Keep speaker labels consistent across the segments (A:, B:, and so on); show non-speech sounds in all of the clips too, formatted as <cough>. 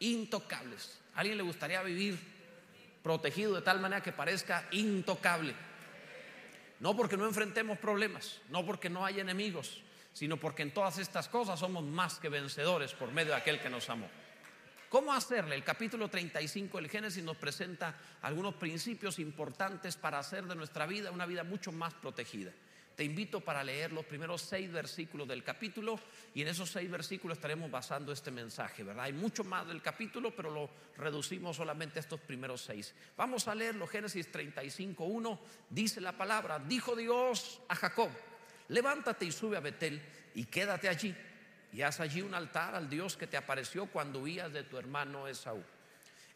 A: intocables. ¿A alguien le gustaría vivir protegido de tal manera que parezca intocable? No porque no enfrentemos problemas, no porque no haya enemigos, sino porque en todas estas cosas somos más que vencedores por medio de aquel que nos amó. ¿Cómo hacerle? El capítulo 35 del Génesis nos presenta algunos principios importantes para hacer de nuestra vida una vida mucho más protegida. Te invito para leer los primeros seis versículos del capítulo y en esos seis versículos estaremos basando este mensaje, ¿verdad? Hay mucho más del capítulo, pero lo reducimos solamente a estos primeros seis. Vamos a leerlo, Génesis 35, 1, dice la palabra, dijo Dios a Jacob, levántate y sube a Betel y quédate allí y haz allí un altar al Dios que te apareció cuando huías de tu hermano Esaú.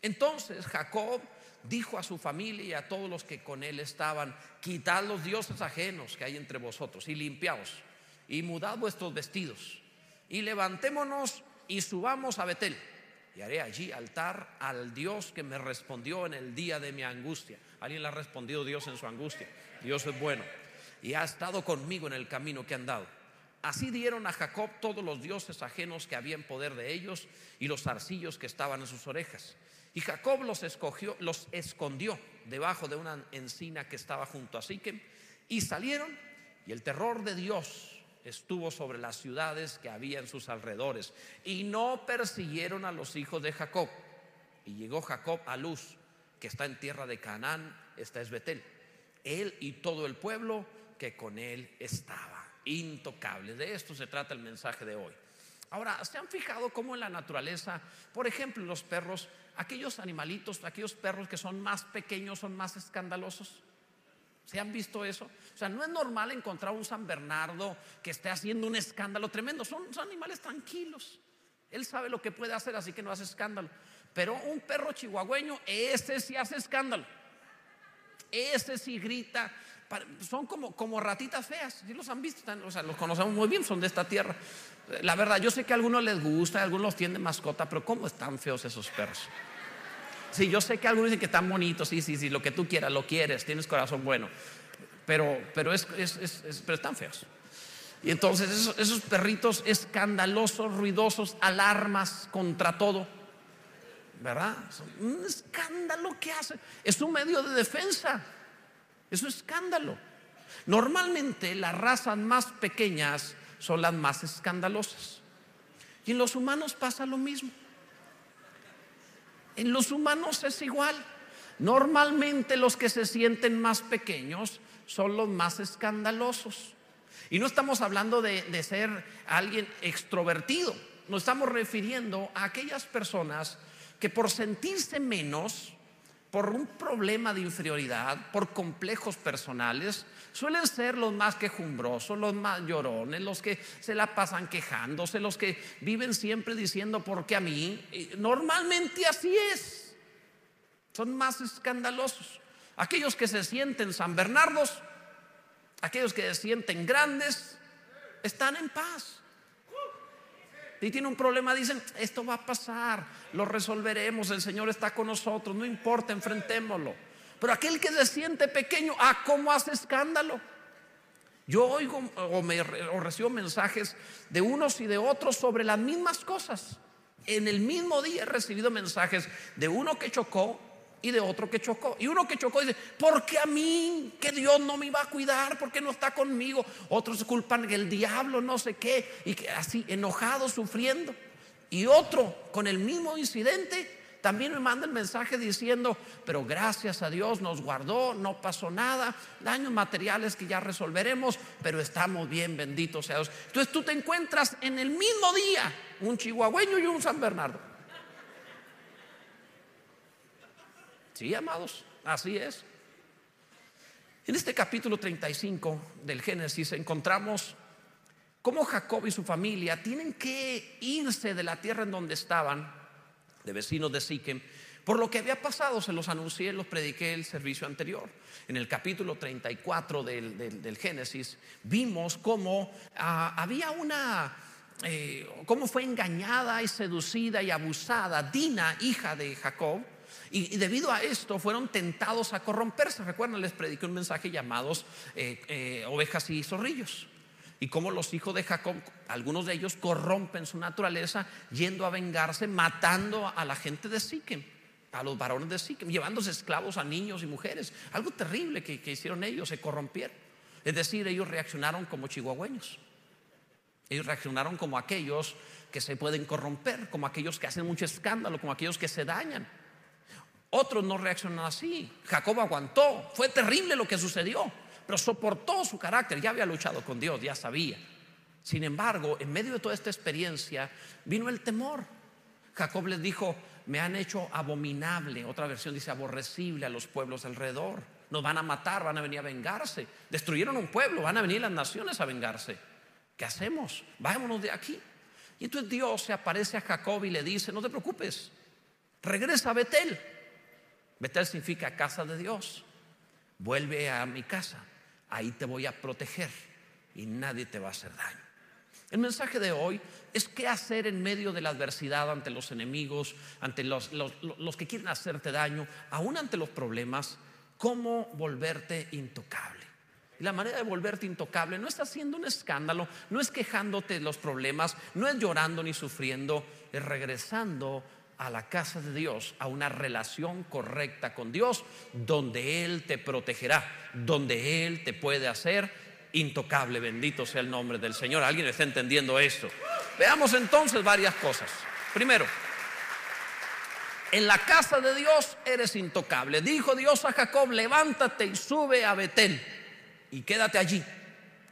A: Entonces Jacob dijo a su familia y a todos los que con él estaban, quitad los dioses ajenos que hay entre vosotros y limpiaos y mudad vuestros vestidos y levantémonos y subamos a Betel y haré allí altar al Dios que me respondió en el día de mi angustia. Alguien le ha respondido Dios en su angustia. Dios es bueno y ha estado conmigo en el camino que han dado. Así dieron a Jacob todos los dioses ajenos que había en poder de ellos y los zarcillos que estaban en sus orejas. Y Jacob los escogió, los escondió debajo de una encina que estaba junto a Siquem y salieron y el terror de Dios estuvo sobre las ciudades que había en sus alrededores y no persiguieron a los hijos de Jacob. Y llegó Jacob a Luz, que está en tierra de Canaán, esta es Betel, él y todo el pueblo que con él estaba intocable. De esto se trata el mensaje de hoy. Ahora, ¿se han fijado cómo en la naturaleza, por ejemplo, los perros, aquellos animalitos, aquellos perros que son más pequeños son más escandalosos? ¿Se han visto eso? O sea, no es normal encontrar un San Bernardo que esté haciendo un escándalo tremendo. Son, son animales tranquilos. Él sabe lo que puede hacer, así que no hace escándalo. Pero un perro chihuahueño, ese sí hace escándalo. Ese sí grita, son como, como ratitas feas, si los han visto? Los conocemos muy bien, son de esta tierra. La verdad, yo sé que a algunos les gusta, a algunos los tienen mascota, pero ¿cómo están feos esos perros? Sí, yo sé que algunos dicen que están bonitos, sí, sí, sí, lo que tú quieras, lo quieres, tienes corazón bueno, pero, pero, es, pero están feos. Y entonces esos, esos perritos escandalosos, ruidosos, alarmas contra todo, ¿verdad? Un escándalo que hace, es un medio de defensa. Es escándalo. Normalmente las razas más pequeñas son las más escandalosas. Y en los humanos pasa lo mismo. En los humanos es igual. Normalmente los que se sienten más pequeños son los más escandalosos. Y no estamos hablando de, de ser alguien extrovertido. Nos estamos refiriendo a aquellas personas que por sentirse menos por un problema de inferioridad, por complejos personales, suelen ser los más quejumbrosos, los más llorones, los que se la pasan quejándose, los que viven siempre diciendo, ¿por qué a mí? Normalmente así es. Son más escandalosos. Aquellos que se sienten San Bernardos, aquellos que se sienten grandes, están en paz. Si tiene un problema, dicen, esto va a pasar, lo resolveremos, el Señor está con nosotros, no importa, enfrentémoslo. Pero aquel que se siente pequeño, ah, ¿cómo hace escándalo? Yo oigo o, me, o recibo mensajes de unos y de otros sobre las mismas cosas. En el mismo día he recibido mensajes de uno que chocó y de otro que chocó. Y uno que chocó dice, ¿por qué a mí? Que Dios no me iba a cuidar, porque no está conmigo. Otros culpan el diablo no sé qué, y que así enojado, sufriendo. Y otro con el mismo incidente también me manda el mensaje diciendo, pero gracias a Dios nos guardó, no pasó nada, daños materiales que ya resolveremos, pero estamos bien, benditos sea Dios. Entonces tú te encuentras en el mismo día un chihuahueño y un San Bernardo. Sí, amados, así es. En este capítulo 35 del Génesis encontramos cómo Jacob y su familia tienen que irse de la tierra en donde estaban, de vecinos de Siquem, por lo que había pasado, se los anuncié, los prediqué el servicio anterior. En el capítulo 34 del, Génesis vimos cómo ah, había una, eh, cómo fue engañada y seducida y abusada Dina, hija de Jacob, y, debido a esto fueron tentados a corromperse. Recuerdan, les prediqué un mensaje llamados eh, eh, ovejas y zorrillos. Y cómo los hijos de Jacob, algunos de ellos corrompen su naturaleza yendo a vengarse, matando a la gente de Siquem, a los varones de Siquem, llevándose esclavos a niños y mujeres. Algo terrible que, que hicieron ellos, se corrompieron. Es decir, ellos reaccionaron como chihuahueños. Ellos reaccionaron como aquellos que se pueden corromper, como aquellos que hacen mucho escándalo, como aquellos que se dañan. Otros no reaccionan así. Jacob aguantó. Fue terrible lo que sucedió, pero soportó su carácter. Ya había luchado con Dios, ya sabía. Sin embargo, en medio de toda esta experiencia vino el temor. Jacob les dijo, me han hecho abominable. Otra versión dice aborrecible a los pueblos alrededor. Nos van a matar, van a venir a vengarse. Destruyeron un pueblo, van a venir las naciones a vengarse. ¿Qué hacemos? Vámonos de aquí. Y entonces Dios se aparece a Jacob y le dice, no te preocupes, regresa a Betel. Betel significa casa de Dios. Vuelve a mi casa, ahí te voy a proteger y nadie te va a hacer daño. El mensaje de hoy es qué hacer en medio de la adversidad ante los enemigos, ante los, los que quieren hacerte daño, aún ante los problemas, cómo volverte intocable. La manera de volverte intocable no es haciendo un escándalo, no es quejándote de los problemas, no es llorando ni sufriendo, es regresando a la casa de Dios, a una relación correcta con Dios, donde Él te protegerá, donde Él te puede hacer intocable. Bendito sea el nombre del Señor. ¿Alguien está entendiendo esto? Veamos entonces varias cosas. Primero, en la casa de Dios eres intocable. Dijo Dios a Jacob, levántate y sube a Betel y quédate allí.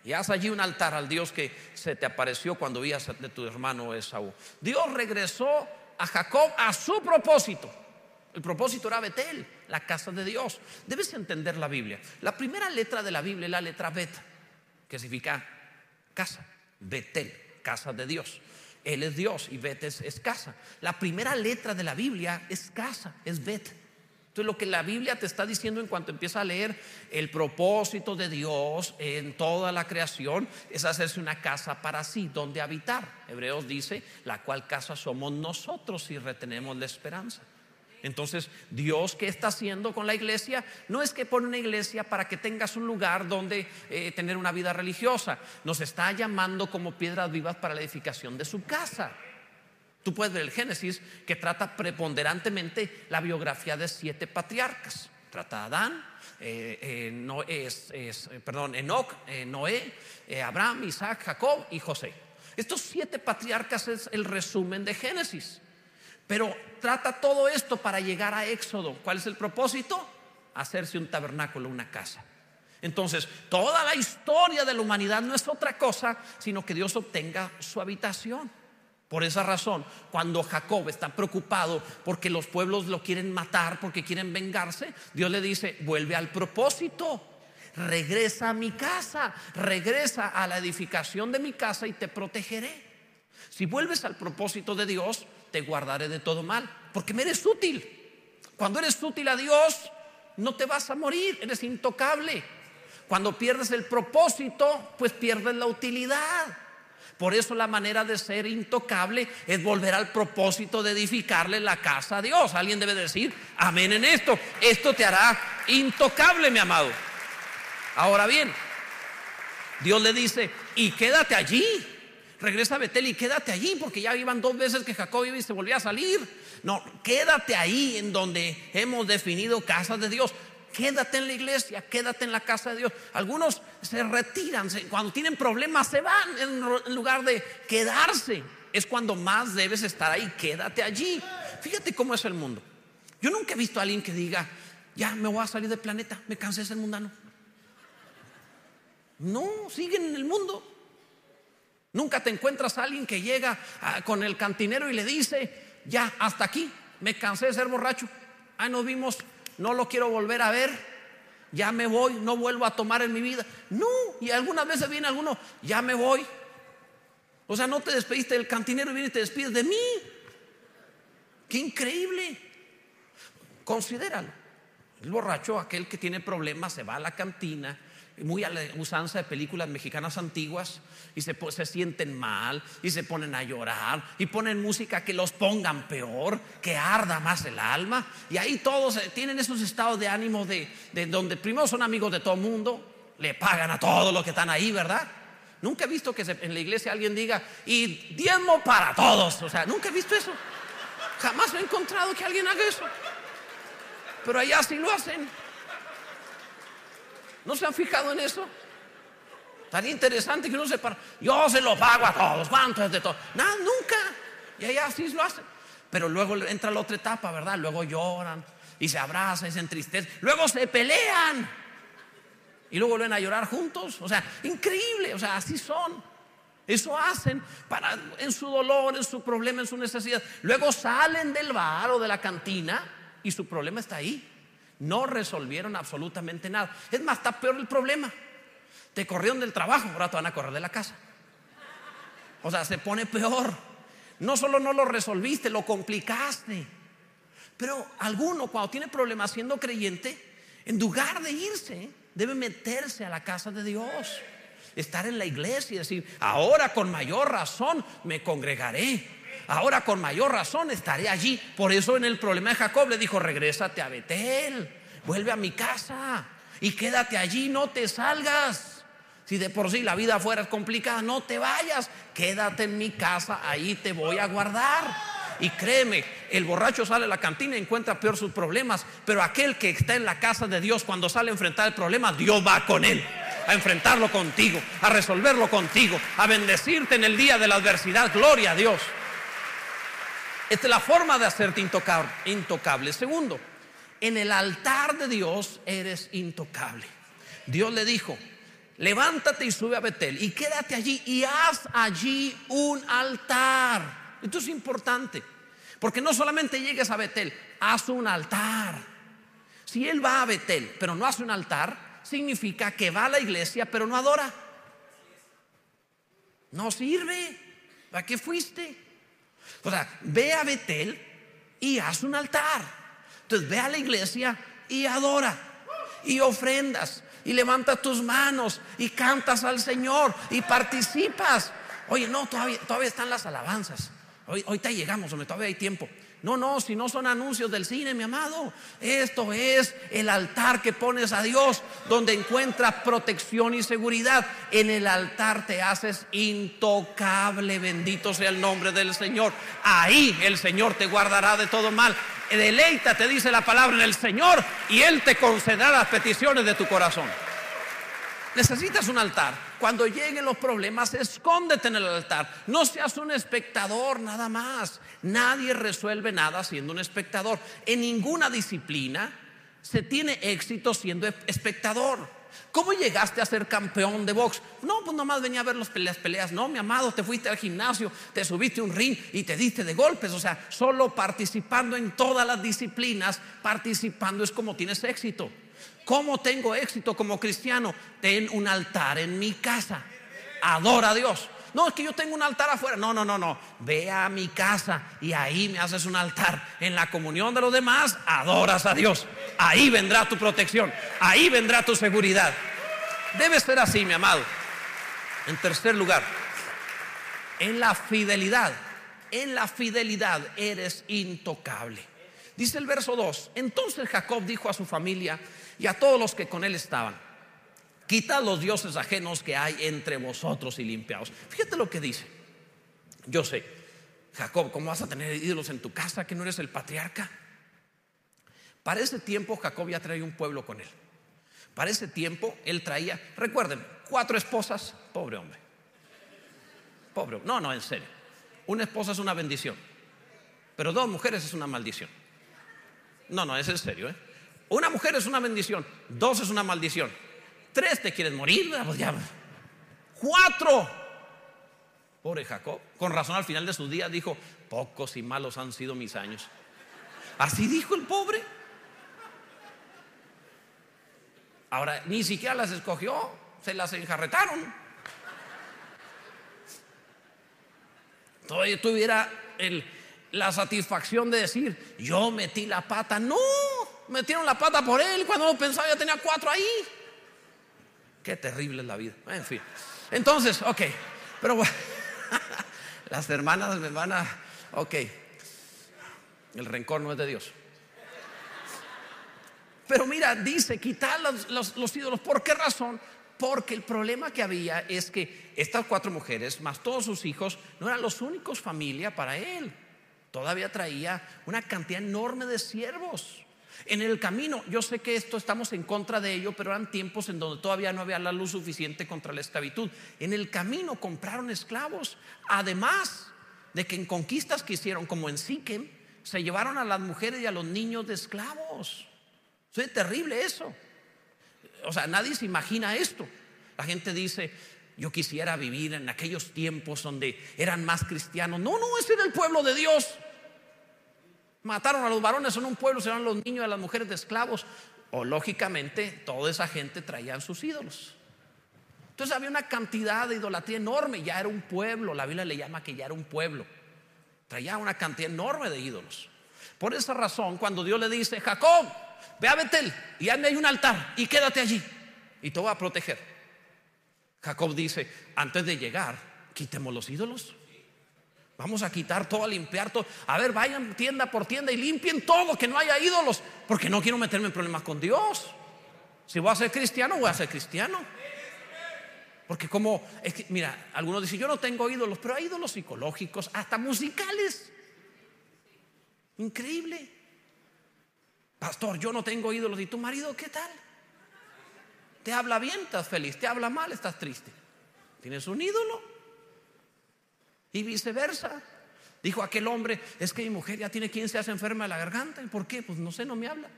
A: Y haz allí un altar al Dios que se te apareció cuando vías de tu hermano Esaú. Dios regresó a Jacob a su propósito. El propósito era Betel, la casa de Dios. Debes entender la Biblia. La primera letra de la Biblia es la letra Bet, que significa casa. Betel, casa de Dios. Él es Dios y Bet es, es casa. La primera letra de la Biblia es casa, es Bet. Entonces lo que la Biblia te está diciendo en cuanto empieza a leer el propósito de Dios en toda la creación es hacerse una casa para sí, donde habitar. Hebreos dice, la cual casa somos nosotros si retenemos la esperanza. Entonces, Dios, ¿qué está haciendo con la iglesia? No es que pone una iglesia para que tengas un lugar donde eh, tener una vida religiosa. Nos está llamando como piedras vivas para la edificación de su casa. Tú puedes ver el Génesis que trata preponderantemente la biografía de siete patriarcas. Trata a Adán, eh, eh, eh, perdón, Enoch, Noé, Abraham, Isaac, Jacob y José. Estos siete patriarcas es el resumen de Génesis. Pero trata todo esto para llegar a Éxodo. ¿Cuál es el propósito? Hacerse un tabernáculo, una casa. Entonces, toda la historia de la humanidad no es otra cosa, sino que Dios obtenga su habitación. Por esa razón, cuando Jacob está preocupado porque los pueblos lo quieren matar, porque quieren vengarse, Dios le dice, vuelve al propósito, regresa a mi casa, regresa a la edificación de mi casa y te protegeré. Si vuelves al propósito de Dios, te guardaré de todo mal, porque me eres útil. Cuando eres útil a Dios, no te vas a morir, eres intocable. Cuando pierdes el propósito, pues pierdes la utilidad. Por eso la manera de ser intocable es volver al propósito de edificarle la casa a Dios. Alguien debe decir, amén en esto. Esto te hará intocable, mi amado. Ahora bien, Dios le dice, y quédate allí. Regresa a Betel y quédate allí, porque ya iban dos veces que Jacob iba y se volvía a salir. No, quédate ahí en donde hemos definido casa de Dios. Quédate en la iglesia, quédate en la casa de Dios. Algunos se retiran, cuando tienen problemas se van en lugar de quedarse. Es cuando más debes estar ahí, quédate allí. Fíjate cómo es el mundo. Yo nunca he visto a alguien que diga, ya me voy a salir del planeta, me cansé de ser mundano. No, siguen en el mundo. Nunca te encuentras a alguien que llega ah, con el cantinero y le dice, ya, hasta aquí, me cansé de ser borracho. Ah, nos vimos no lo quiero volver a ver, ya me voy, no vuelvo a tomar en mi vida. No, y algunas veces viene alguno, ya me voy. O sea, no te despediste del cantinero y viene y te despides de mí. Qué increíble. Considéralo. El borracho, aquel que tiene problemas, se va a la cantina muy a la usanza de películas mexicanas antiguas y se, se, sienten mal y se ponen a llorar y ponen música que los pongan peor, que arda más el alma. Y ahí todos eh, tienen esos estados de ánimo de, de donde primero son amigos de todo el mundo, le pagan a todos los que están ahí, ¿verdad? Nunca he visto que en la iglesia alguien diga, y diezmo para todos. O sea, nunca he visto eso. Jamás he encontrado que alguien haga eso. Pero allá sí lo hacen. ¿No se han fijado en eso? Tan interesante que uno se para. Yo se lo pago a todos. ¿Cuánto de todo? Nada, nunca. Y allá sí lo hacen. Pero luego entra la otra etapa, ¿verdad? Luego lloran y se abrazan y se entristecen. Luego se pelean. Y luego vuelven a llorar juntos. O sea, increíble. O sea, así son. Eso hacen para, en su dolor, en su problema, en su necesidad. Luego salen del bar o de la cantina y su problema está ahí. No resolvieron absolutamente nada. Es más, está peor el problema. Te corrieron del trabajo, ahora te van a correr de la casa. O sea, se pone peor. No solo no lo resolviste, lo complicaste. Pero alguno cuando tiene problemas siendo creyente, en lugar de irse, debe meterse a la casa de Dios. Estar en la iglesia y decir, ahora con mayor razón me congregaré. Ahora con mayor razón estaré allí. Por eso en el problema de Jacob le dijo, regrésate a Betel, vuelve a mi casa y quédate allí, no te salgas. Si de por sí la vida afuera es complicada, no te vayas, quédate en mi casa, ahí te voy a guardar. Y créeme, el borracho sale a la cantina y encuentra peor sus problemas, pero aquel que está en la casa de Dios cuando sale a enfrentar el problema, Dios va con él, a enfrentarlo contigo, a resolverlo contigo, a bendecirte en el día de la adversidad. Gloria a Dios. Esta es la forma de hacerte intocable. Segundo, en el altar de Dios eres intocable. Dios le dijo, levántate y sube a Betel y quédate allí y haz allí un altar. Esto es importante, porque no solamente llegues a Betel, haz un altar. Si él va a Betel, pero no hace un altar, significa que va a la iglesia, pero no adora. No sirve. ¿Para qué fuiste? O sea, ve a Betel y haz un altar. Entonces ve a la iglesia y adora y ofrendas y levantas tus manos y cantas al Señor y participas. Oye, no, todavía, todavía están las alabanzas. Hoy, ahorita llegamos, todavía hay tiempo. No, no, si no son anuncios del cine, mi amado. Esto es el altar que pones a Dios, donde encuentras protección y seguridad. En el altar te haces intocable. Bendito sea el nombre del Señor. Ahí el Señor te guardará de todo mal. Deleita, te dice la palabra en el Señor, y Él te concederá las peticiones de tu corazón. Necesitas un altar. Cuando lleguen los problemas, escóndete en el altar. No seas un espectador nada más. Nadie resuelve nada siendo un espectador. En ninguna disciplina se tiene éxito siendo espectador. ¿Cómo llegaste a ser campeón de box? No, pues nomás venía a ver las peleas, peleas. No, mi amado, te fuiste al gimnasio, te subiste un ring y te diste de golpes. O sea, solo participando en todas las disciplinas, participando es como tienes éxito. ¿Cómo tengo éxito como cristiano? Ten un altar en mi casa. Adora a Dios. No, es que yo tengo un altar afuera. No, no, no, no. Ve a mi casa y ahí me haces un altar. En la comunión de los demás, adoras a Dios. Ahí vendrá tu protección. Ahí vendrá tu seguridad. Debe ser así, mi amado. En tercer lugar, en la fidelidad. En la fidelidad eres intocable. Dice el verso 2. Entonces Jacob dijo a su familia y a todos los que con él estaban, quitad los dioses ajenos que hay entre vosotros y limpiados. Fíjate lo que dice. Yo sé, Jacob, ¿cómo vas a tener ídolos en tu casa que no eres el patriarca? Para ese tiempo Jacob ya traía un pueblo con él. Para ese tiempo él traía, recuerden, cuatro esposas, pobre hombre. Pobre, no, no, en serio. Una esposa es una bendición, pero dos mujeres es una maldición. No, no, es en serio, ¿eh? Una mujer es una bendición, dos es una maldición, tres te quieres morir, pues Cuatro. Pobre Jacob, con razón al final de sus días dijo, pocos y malos han sido mis años. Así dijo el pobre. Ahora, ni siquiera las escogió, se las enjarretaron. Todavía tuviera la satisfacción de decir, yo metí la pata. No, metieron la pata por él. Cuando pensaba ya tenía cuatro ahí. Qué terrible es la vida. En fin. Entonces, ok. Pero bueno, <laughs> las hermanas me van a. Ok. El rencor no es de Dios. Pero mira, dice, quitar los, los, ídolos. ¿Por qué razón? Porque el problema que había es que estas cuatro mujeres, más todos sus hijos, no eran los únicos familia para él. Todavía traía una cantidad enorme de siervos. En el camino, yo sé que esto estamos en contra de ello, pero eran tiempos en donde todavía no había la luz suficiente contra la esclavitud. En el camino compraron esclavos. Además de que en conquistas que hicieron, como en Siquem, se llevaron a las mujeres y a los niños de esclavos. Es terrible eso. O sea, nadie se imagina esto. La gente dice, yo quisiera vivir en aquellos tiempos donde eran más cristianos. No, no, ese era el pueblo de Dios. Mataron a los varones en un pueblo, se los niños a las mujeres de esclavos. O lógicamente, toda esa gente traían sus ídolos. Entonces había una cantidad de idolatría enorme. Ya era un pueblo. La Biblia le llama que ya era un pueblo. Traía una cantidad enorme de ídolos. Por esa razón, cuando Dios le dice, Jacob, ve a Betel y hazme ahí un altar y quédate allí y te voy a proteger. Jacob dice, antes de llegar, quitemos los ídolos. Vamos a quitar todo, a limpiar todo. A ver, vayan tienda por tienda y limpien todo, que no haya ídolos, porque no quiero meterme en problemas con Dios. Si voy a ser cristiano, voy a ser cristiano. Porque como, es que, mira, algunos dicen, yo no tengo ídolos, pero hay ídolos psicológicos, hasta musicales. Increíble. Pastor, yo no tengo ídolos. ¿Y tu marido qué tal? Te habla bien, estás feliz. Te habla mal, estás triste. ¿Tienes un ídolo? Y viceversa. Dijo aquel hombre, es que mi mujer ya tiene quien se hace enferma de la garganta. ¿Y por qué? Pues no sé, no me habla.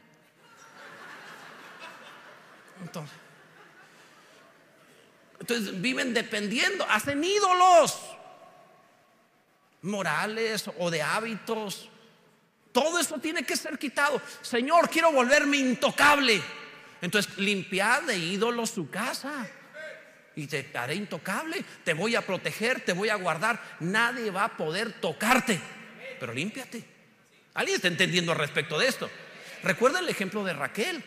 A: Entonces, entonces viven dependiendo, hacen ídolos morales o de hábitos. Todo eso tiene que ser quitado. Señor, quiero volverme intocable. Entonces limpiad de ídolos su casa y te haré intocable, te voy a proteger, te voy a guardar, nadie va a poder tocarte, pero límpiate. ¿Alguien está entendiendo al respecto de esto? Recuerda el ejemplo de Raquel.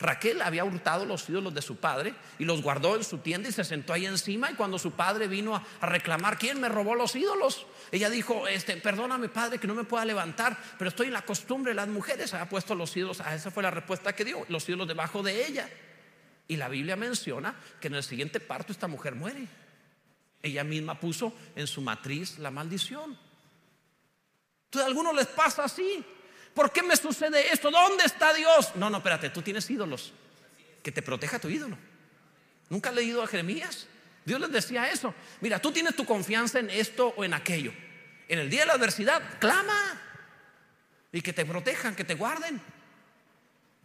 A: Raquel había hurtado los ídolos de su padre y los guardó en su tienda y se sentó ahí encima y cuando su padre vino a, reclamar quién me robó los ídolos, ella dijo, este, perdóname padre que no me pueda levantar, pero estoy en la costumbre, las mujeres ha puesto los ídolos, a esa fue la respuesta que dio, los ídolos debajo de ella. Y la Biblia menciona que en el siguiente parto esta mujer muere. Ella misma puso en su matriz la maldición. Entonces a algunos les pasa así. ¿Por qué me sucede esto? ¿Dónde está Dios? No, no, espérate, tú tienes ídolos. Que te proteja tu ídolo. ¿Nunca has leído a Jeremías? Dios les decía eso. Mira, tú tienes tu confianza en esto o en aquello. En el día de la adversidad, clama. Y que te protejan, que te guarden.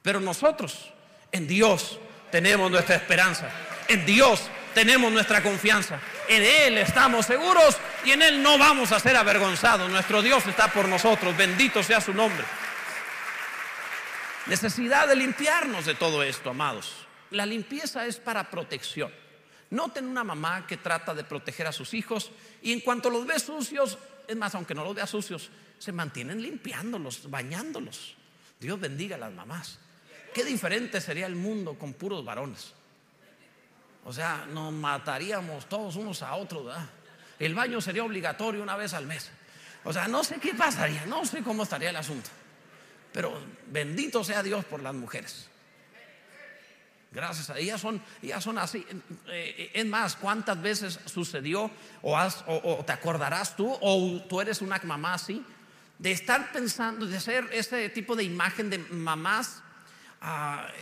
A: Pero nosotros, en Dios, tenemos nuestra esperanza. En Dios tenemos nuestra confianza. En Él estamos seguros y en Él no vamos a ser avergonzados. Nuestro Dios está por nosotros. Bendito sea su nombre. Necesidad de limpiarnos de todo esto, amados. La limpieza es para protección. Noten una mamá que trata de proteger a sus hijos y en cuanto los ve sucios, es más, aunque no los vea sucios, se mantienen limpiándolos, bañándolos. Dios bendiga a las mamás. Qué diferente sería el mundo con puros varones. O sea, nos mataríamos todos unos a otros. El baño sería obligatorio una vez al mes. O sea, no sé qué pasaría, no sé cómo estaría el asunto. Pero bendito sea Dios por las mujeres. Gracias a ellas son, ellas son así. Eh, es más, ¿cuántas veces sucedió o, o, te acordarás tú o tú eres una mamá así? De estar pensando, de ser ese tipo de imagen de mamás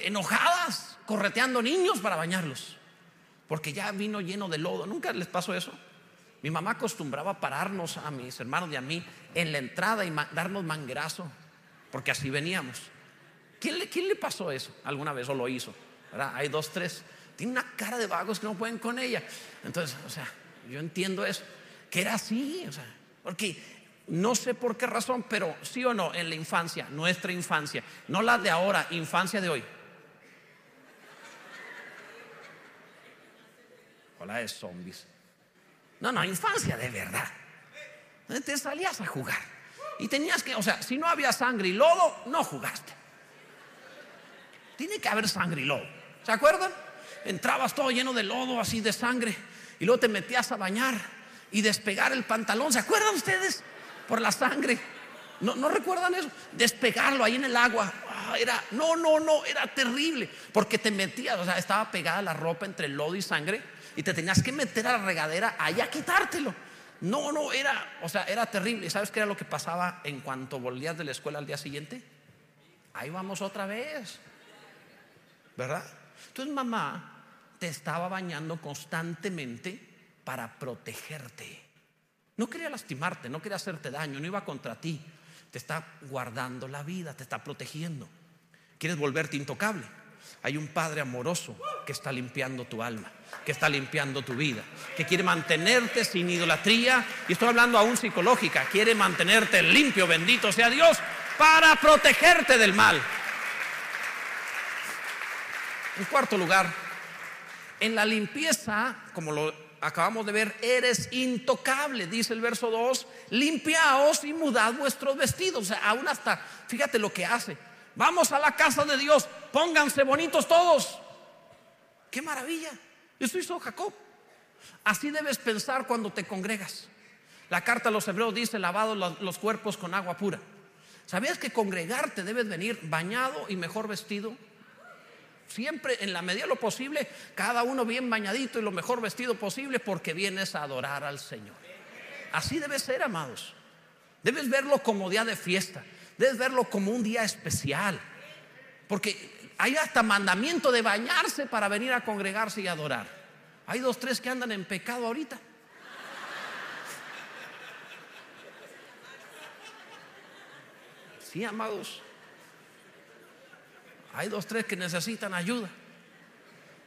A: Enojadas, correteando niños para bañarlos, porque ya vino lleno de lodo. ¿Nunca les pasó eso? Mi mamá acostumbraba pararnos a mis hermanos y a mí en la entrada y darnos mangrazo, porque así veníamos. ¿Quién le, ¿Quién le pasó eso alguna vez o lo hizo? Hay dos, tres. Tiene una cara de vagos que no pueden con ella. Entonces, o sea, yo entiendo eso, que era así, o sea, porque no sé por qué razón, pero sí o no, en la infancia, nuestra infancia, no la de ahora, infancia de hoy. Hola de zombies. No, no, infancia de verdad. Te salías a jugar. Y tenías que, o sea, si no había sangre y lodo, no jugaste. Tiene que haber sangre y lodo. ¿Se acuerdan? Entrabas todo lleno de lodo, así de sangre, y luego te metías a bañar y despegar el pantalón. ¿Se acuerdan ustedes? Por la sangre. ¿No, ¿No recuerdan eso? Despegarlo ahí en el agua. ah, era, no, no, no, era terrible, porque te metías, o sea, estaba pegada la ropa entre lodo y sangre y te tenías que meter a la regadera allá a quitártelo. No, no, era, o sea, era terrible. ¿Y sabes qué era lo que pasaba en cuanto volvías de la escuela al día siguiente? Ahí vamos otra vez. ¿Verdad? Entonces mamá te estaba bañando constantemente para protegerte. No quería lastimarte, no quería hacerte daño, no iba contra ti. Te está guardando la vida, te está protegiendo. ¿Quieres volverte intocable? Hay un Padre amoroso que está limpiando tu alma, que está limpiando tu vida, que quiere mantenerte sin idolatría. Y estoy hablando aún psicológica, quiere mantenerte limpio, bendito sea Dios, para protegerte del mal. En cuarto lugar, en la limpieza, como lo acabamos de ver, eres intocable, dice el verso 2, limpiaos y mudad vuestros vestidos. Aún hasta, fíjate lo que hace. Vamos a la casa de Dios, pónganse bonitos todos. Qué maravilla. Eso hizo Jacob. Así debes pensar cuando te congregas. La carta a los hebreos dice, lavado los cuerpos con agua pura. ¿Sabías que congregarte debes venir bañado y mejor vestido? Siempre, en la medida de lo posible, cada uno bien bañadito y lo mejor vestido posible porque vienes a adorar al Señor. Así debe ser, amados. Debes verlo como día de fiesta. Debes verlo como un día especial. Porque hay hasta mandamiento de bañarse para venir a congregarse y adorar. Hay dos, tres que andan en pecado ahorita. Sí, amados. Hay dos, tres que necesitan ayuda.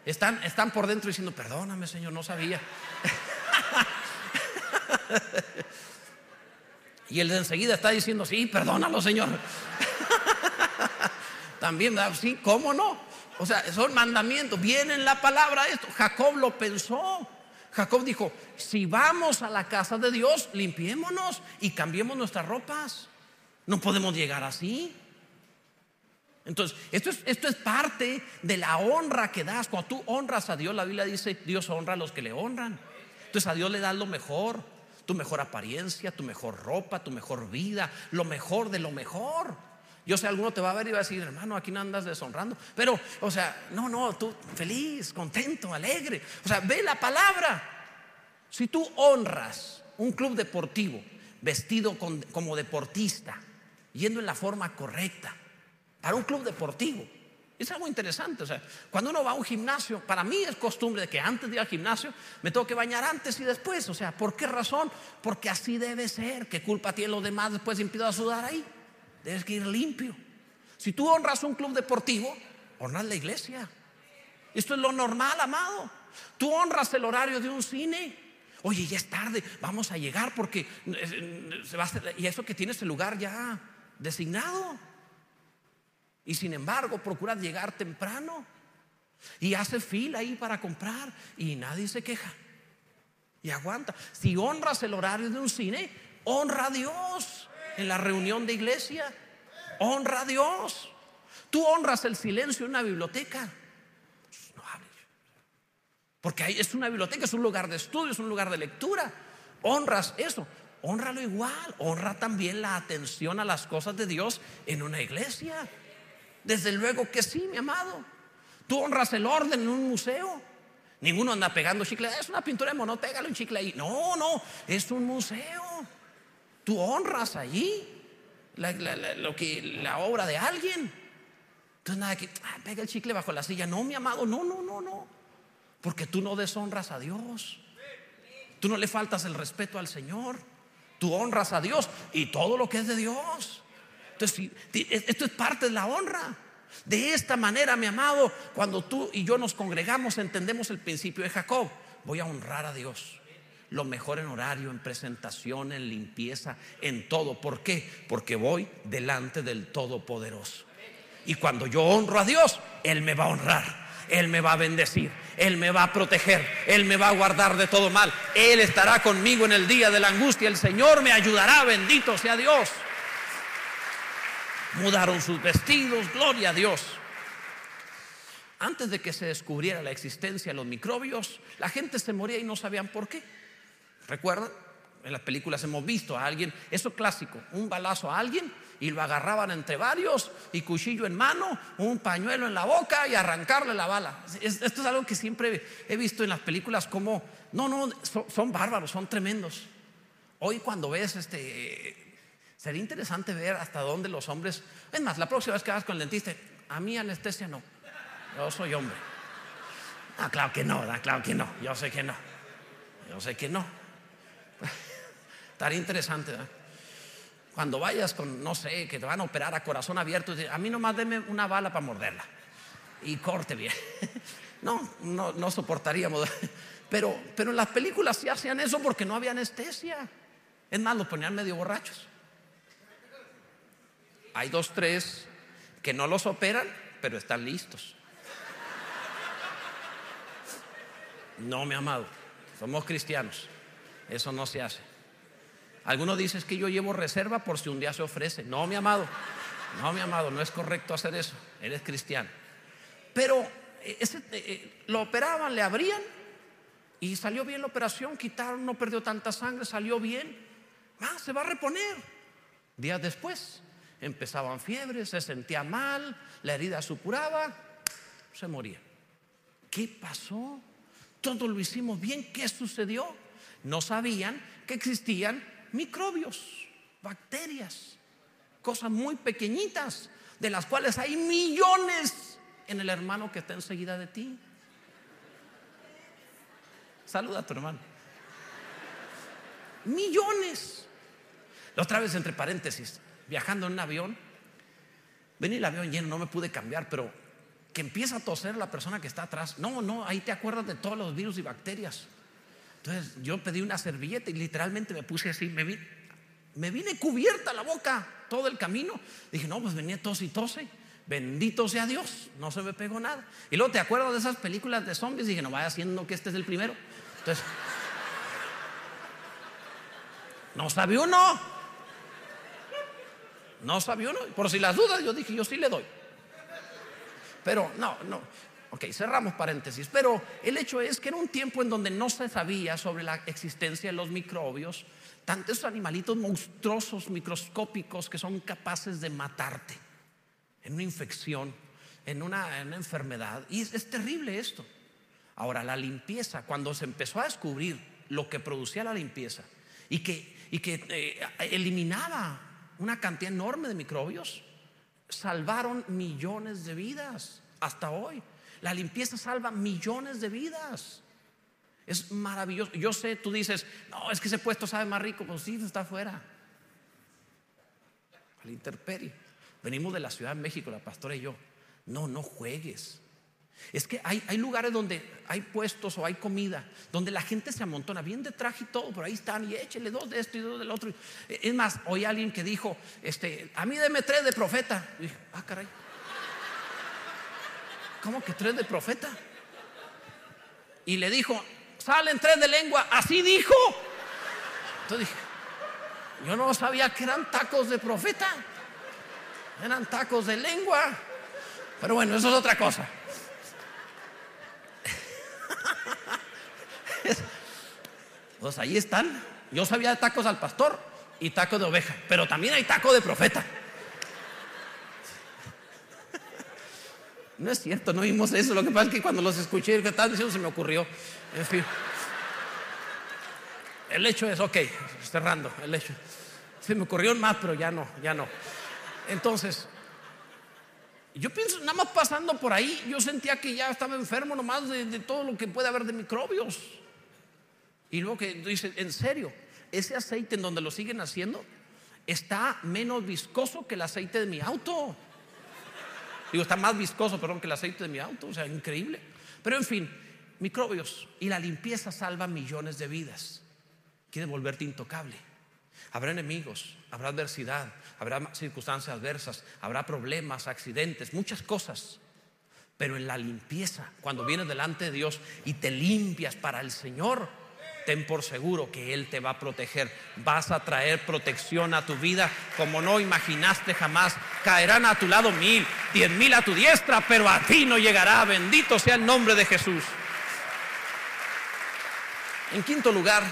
A: Están, están por dentro diciendo, perdóname Señor, no sabía. <laughs> y él enseguida está diciendo, sí, perdónalo Señor. <laughs> También, sí, ¿cómo no? O sea, son mandamientos, viene en la palabra esto. Jacob lo pensó. Jacob dijo, si vamos a la casa de Dios, limpiémonos y cambiemos nuestras ropas. No podemos llegar así. Entonces, esto es, esto es parte de la honra que das. Cuando tú honras a Dios, la Biblia dice, Dios honra a los que le honran. Entonces a Dios le das lo mejor, tu mejor apariencia, tu mejor ropa, tu mejor vida, lo mejor de lo mejor. Yo sé, alguno te va a ver y va a decir, hermano, aquí no andas deshonrando. Pero, o sea, no, no, tú feliz, contento, alegre. O sea, ve la palabra. Si tú honras un club deportivo vestido como deportista, yendo en la forma correcta, para un club deportivo. Es algo interesante, o sea, cuando uno va a un gimnasio, para mí es costumbre de que antes de ir al gimnasio me tengo que bañar antes y después, o sea, ¿por qué razón? Porque así debe ser, ¿qué culpa tienen los demás después de a sudar ahí? Debes que ir limpio. Si tú honras un club deportivo, honras la iglesia. Esto es lo normal, amado. Tú honras el horario de un cine. Oye, ya es tarde, vamos a llegar porque se va a hacer, y eso que tienes el lugar ya designado. Y sin embargo, procura llegar temprano. Y hace fila ahí para comprar. Y nadie se queja. Y aguanta. Si honras el horario de un cine, honra a Dios. En la reunión de iglesia, honra a Dios. Tú honras el silencio en una biblioteca. No hables. Porque ahí es una biblioteca, es un lugar de estudio, es un lugar de lectura. Honras eso. Honralo igual. Honra también la atención a las cosas de Dios en una iglesia. Desde luego que sí, mi amado. Tú honras el orden en un museo. Ninguno anda pegando chicle. Es una pintura de mono, pégale un chicle ahí. No, no, es un museo. Tú honras allí la, lo que, la obra de alguien. Entonces nada que, ah, pega el chicle bajo la silla. No, mi amado, no, no, no, no. Porque tú no deshonras a Dios. Tú no le faltas el respeto al Señor. Tú honras a Dios y todo lo que es de Dios. Entonces, esto es parte de la honra. De esta manera, mi amado, cuando tú y yo nos congregamos, entendemos el principio de Jacob. Voy a honrar a Dios. Lo mejor en horario, en presentación, en limpieza, en todo. ¿Por qué? Porque voy delante del Todopoderoso. Y cuando yo honro a Dios, Él me va a honrar. Él me va a bendecir, Él me va a proteger, Él me va a guardar de todo mal. Él estará conmigo en el día de la angustia. El Señor me ayudará, bendito sea Dios mudaron sus vestidos, gloria a Dios. Antes de que se descubriera la existencia de los microbios, la gente se moría y no sabían por qué. ¿Recuerdan? En las películas hemos visto a alguien, eso clásico, un balazo a alguien y lo agarraban entre varios y cuchillo en mano, un pañuelo en la boca y arrancarle la bala. Esto es algo que siempre he visto en las películas como, no, no, son, bárbaros, son tremendos. Hoy cuando ves este, sería interesante ver hasta dónde los hombres, es más, la próxima vez que vas con el dentista, a mí anestesia no, yo soy hombre. Ah, claro que no, claro que no, yo sé que no, yo sé que no. <laughs> Estaría interesante. Cuando vayas con, no sé, que te van a operar a corazón abierto, a mí nomás deme una bala para morderla y corte bien. <laughs> No, no, no soportaríamos. Pero, pero en las películas sí hacían eso porque no había anestesia. Es más, los ponían medio borrachos. Hay dos, tres que no los operan, pero están listos. No, mi amado, somos cristianos. Eso no se hace. Algunos dicen que yo llevo reserva por si un día se ofrece. No, mi amado, no, mi amado, no es correcto hacer eso. Eres cristiano. Pero ese, eh, eh, lo operaban, le abrían y salió bien la operación, quitaron, no perdió tanta sangre, salió bien. Ah, se va a reponer. Días después empezaban fiebres, se sentía mal, la herida supuraba, se moría. ¿Qué pasó? Todo lo hicimos bien, ¿qué sucedió? No sabían que existían microbios, bacterias, cosas muy pequeñitas, de las cuales hay millones en el hermano que está enseguida de ti. Saluda a tu hermano. Millones. Otra vez, entre paréntesis, viajando en un avión, venía el avión lleno, no me pude cambiar, pero que empieza a toser la persona que está atrás. No, no, ahí te acuerdas de todos los virus y bacterias. Entonces yo pedí una servilleta y literalmente me puse así, me, me vine cubierta la boca todo el camino. Dije, no, pues venía tos y tose. Bendito sea Dios, no se me pegó nada. Y luego te acuerdas de esas películas de zombies. Dije, no vaya haciendo que este es el primero. Entonces, <laughs> no sabe uno. No sabe uno. Por si las dudas, yo dije, yo sí le doy. Pero no, no. Ok, cerramos paréntesis, pero el hecho es que era un tiempo en donde no se sabía sobre la existencia de los microbios, tantos animalitos monstruosos, microscópicos, que son capaces de matarte en una infección, en una, enfermedad. Y es, terrible esto. Ahora, la limpieza, cuando se empezó a descubrir lo que producía la limpieza y que, y que eh, eliminaba una cantidad enorme de microbios, salvaron millones de vidas hasta hoy. La limpieza salva millones de vidas. Es maravilloso. Yo sé, tú dices, no, es que ese puesto sabe más rico. Pues sí, está afuera. Al interperio. Venimos de la Ciudad de México, la pastora y yo. No, no juegues. Es que hay, hay, lugares donde hay puestos o hay comida, donde la gente se amontona, bien de traje y todo, por ahí están, y échele dos de esto y dos del otro. Es más, a alguien que dijo, este, a mí deme tres de profeta. Y dije, ah, caray. ¿Cómo que tres de profeta? Y le dijo, salen tres de lengua, así dijo. Entonces dije, yo no sabía que eran tacos de profeta, eran tacos de lengua. Pero bueno, eso es otra cosa. Pues ahí están. Yo sabía de tacos al pastor y tacos de oveja, pero también hay taco de profeta. No es cierto, no vimos eso. Lo que pasa es que cuando los escuché, que estaban diciendo, se me ocurrió. En fin. El hecho es, ok, cerrando, el hecho. Se me ocurrió más, pero ya no, ya no. Entonces, yo pienso, nada más pasando por ahí, yo sentía que ya estaba enfermo nomás de, de todo lo que puede haber de microbios. Y luego que dice, en serio, ese aceite en donde lo siguen haciendo está menos viscoso que el aceite de mi auto. Digo, está más viscoso, perdón, que el aceite de mi auto, o sea, increíble. Pero en fin, microbios y la limpieza salva millones de vidas. Quiere volverte intocable. Habrá enemigos, habrá adversidad, habrá circunstancias adversas, habrá problemas, accidentes, muchas cosas. Pero en la limpieza, cuando vienes delante de Dios y te limpias para el Señor, ten por seguro que Él te va a proteger. Vas a traer protección a tu vida como no imaginaste jamás. Caerán a tu lado mil, diez mil a tu diestra, pero a ti no llegará. Bendito sea el nombre de Jesús. En quinto lugar,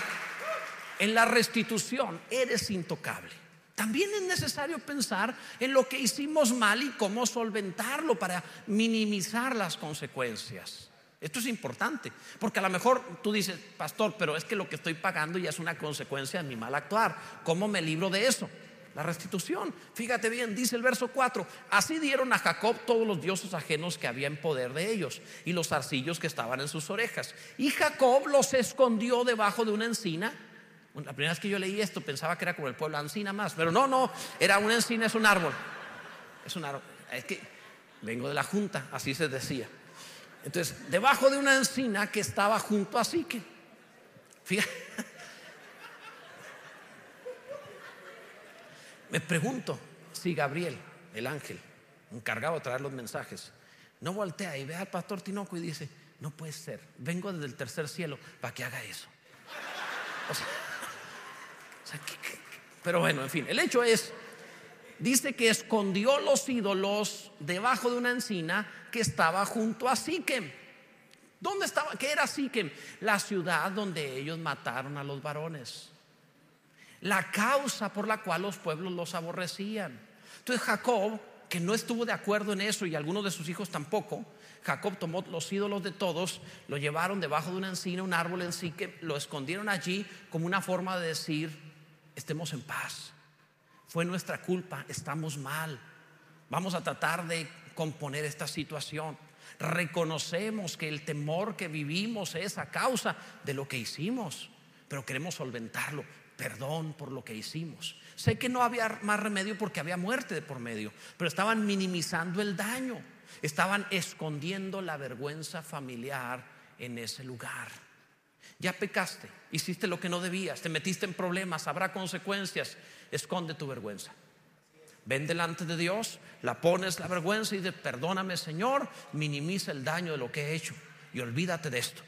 A: en la restitución eres intocable. También es necesario pensar en lo que hicimos mal y cómo solventarlo para minimizar las consecuencias. Esto es importante, porque a lo mejor tú dices, pastor, pero es que lo que estoy pagando ya es una consecuencia de mi mal actuar. ¿Cómo me libro de eso? La restitución. Fíjate bien, dice el verso 4, así dieron a Jacob todos los dioses ajenos que había en poder de ellos y los arcillos que estaban en sus orejas. Y Jacob los escondió debajo de una encina la primera vez que yo leí esto pensaba que era como el pueblo encina más, pero no, no, era una encina, es un árbol. Es un árbol. Es que vengo de la junta, así se decía. Entonces, debajo de una encina que estaba junto a Sique. Fíjate. Me pregunto si Gabriel, el ángel, encargado de traer los mensajes, no voltea y ve al pastor Tinoco y dice, no puede ser, vengo desde el tercer cielo para que haga eso. O sea, <laughs> pero bueno, en fin, el hecho es, dice que escondió los ídolos debajo de una encina que estaba junto a Siquem. ¿Dónde estaba? ¿Qué era Siquem? La ciudad donde ellos mataron a los varones. La causa por la cual los pueblos los aborrecían. Entonces Jacob, que no estuvo de acuerdo en eso y algunos de sus hijos tampoco, Jacob tomó los ídolos de todos, lo llevaron debajo de una encina, un árbol en Siquem, lo escondieron allí como una forma de decir, estemos en paz. Fue nuestra culpa, estamos mal. Vamos a tratar de componer esta situación. Reconocemos que el temor que vivimos es a causa de lo que hicimos, pero queremos solventarlo. Perdón por lo que hicimos. Sé que no había más remedio porque había muerte de por medio, pero estaban minimizando el daño, estaban escondiendo la vergüenza familiar en ese lugar. Ya pecaste, hiciste lo que no debías, te metiste en problemas, habrá consecuencias. Esconde tu vergüenza. Ven delante de Dios, la pones la vergüenza y de perdóname Señor, minimiza el daño de lo que he hecho y olvídate de esto.